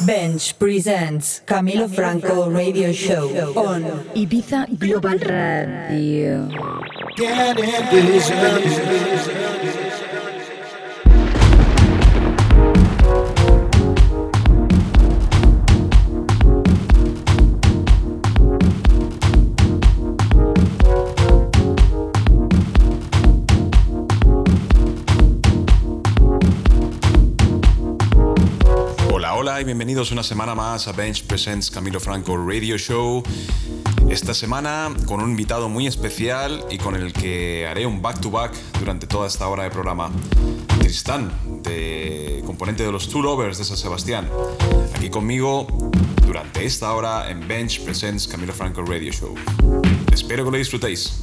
Bench presents Camilo Franco Radio Show on Ibiza Global Radio. Bienvenidos una semana más a Bench Presents Camilo Franco Radio Show. Esta semana con un invitado muy especial y con el que haré un back-to-back durante toda esta hora de programa. Tristán, de, componente de los Two Lovers de San Sebastián, aquí conmigo durante esta hora en Bench Presents Camilo Franco Radio Show. Espero que lo disfrutéis.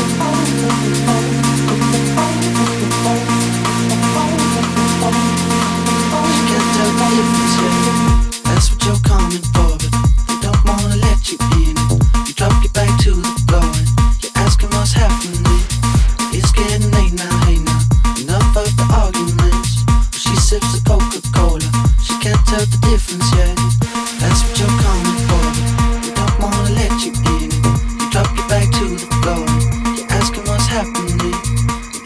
sips a Coca-Cola. She can't tell the difference yet. That's what you calling for. You thought momma let you in. You thought you back to the gold You asking us happenin'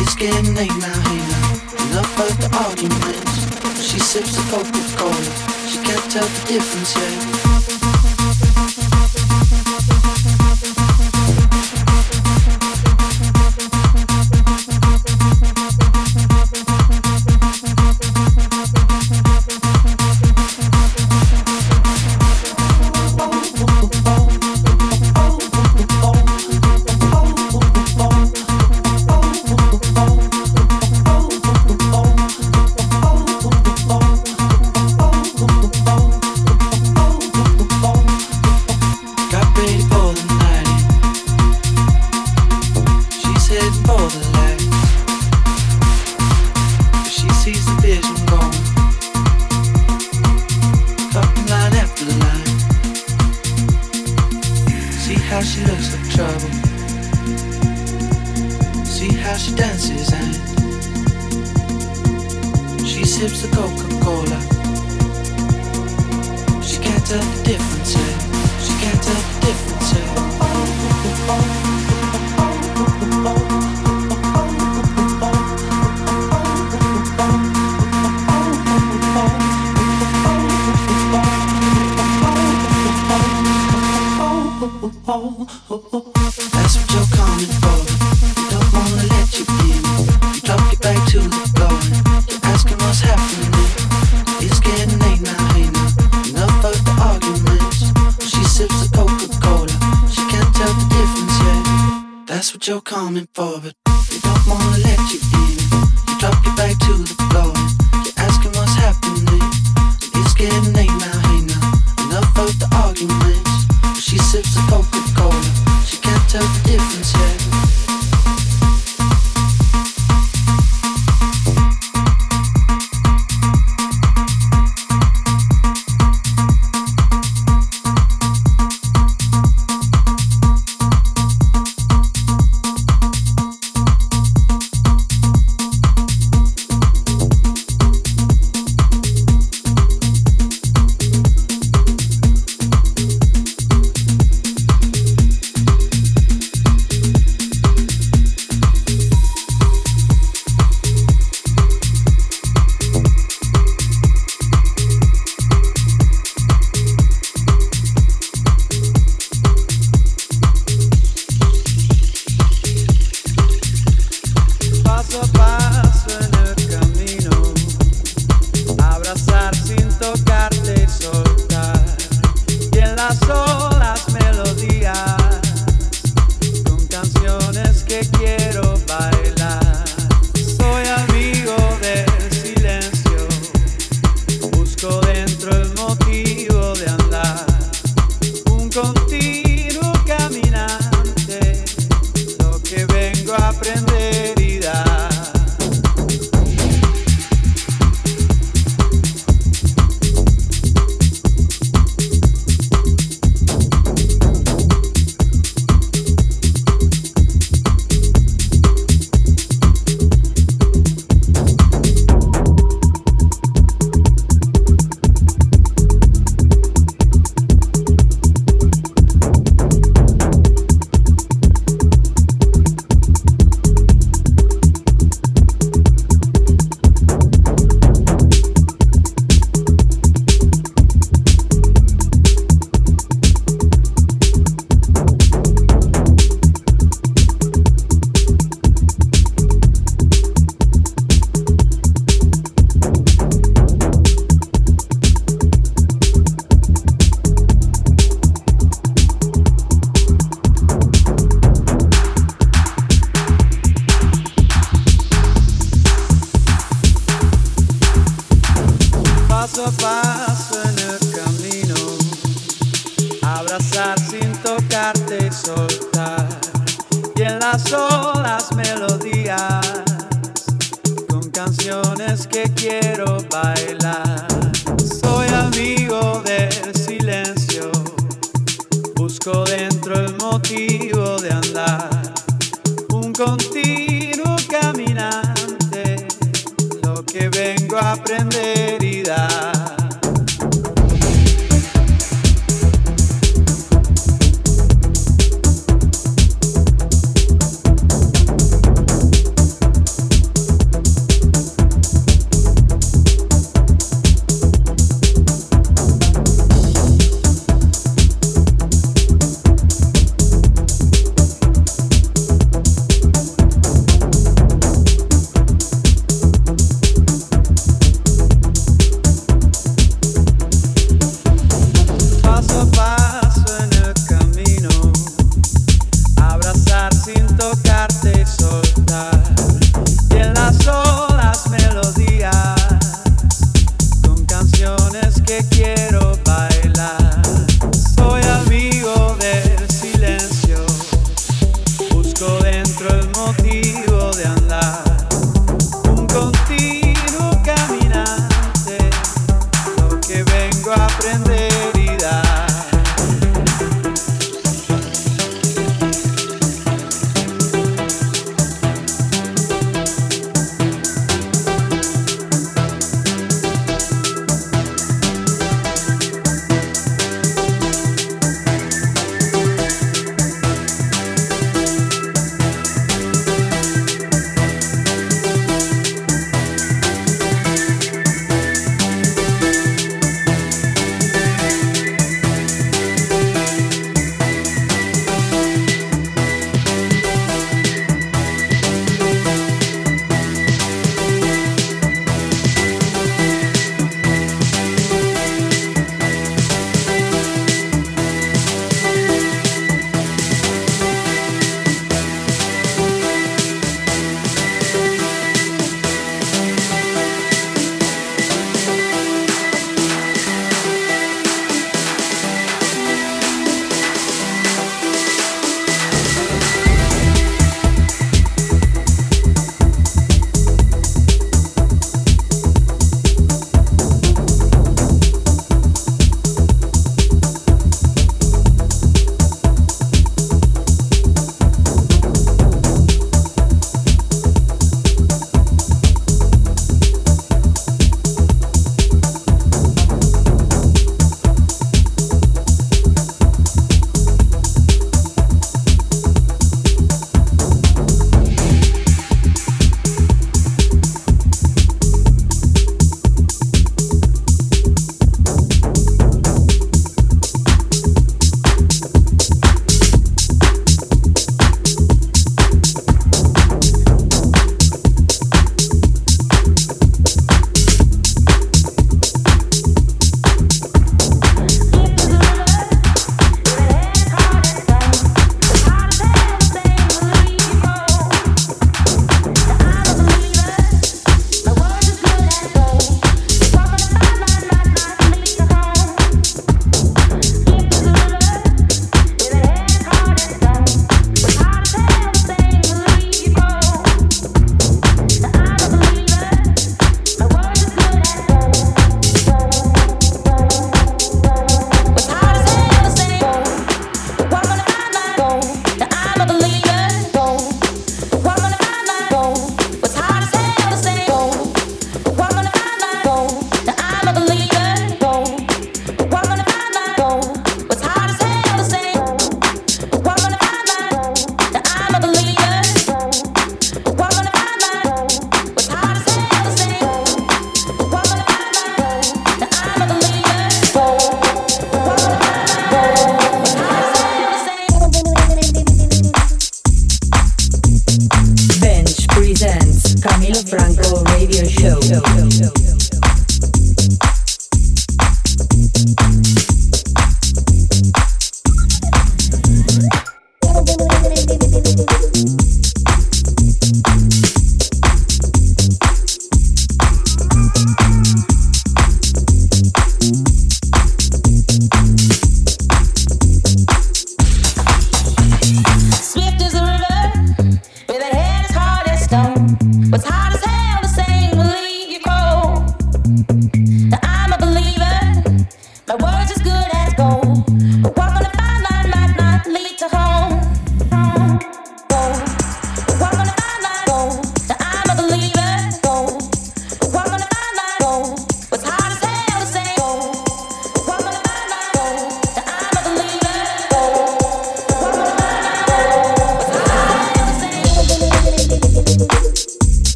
It's getting late now hey now. No more the arguments. She sips Coca-Cola. The difference yet.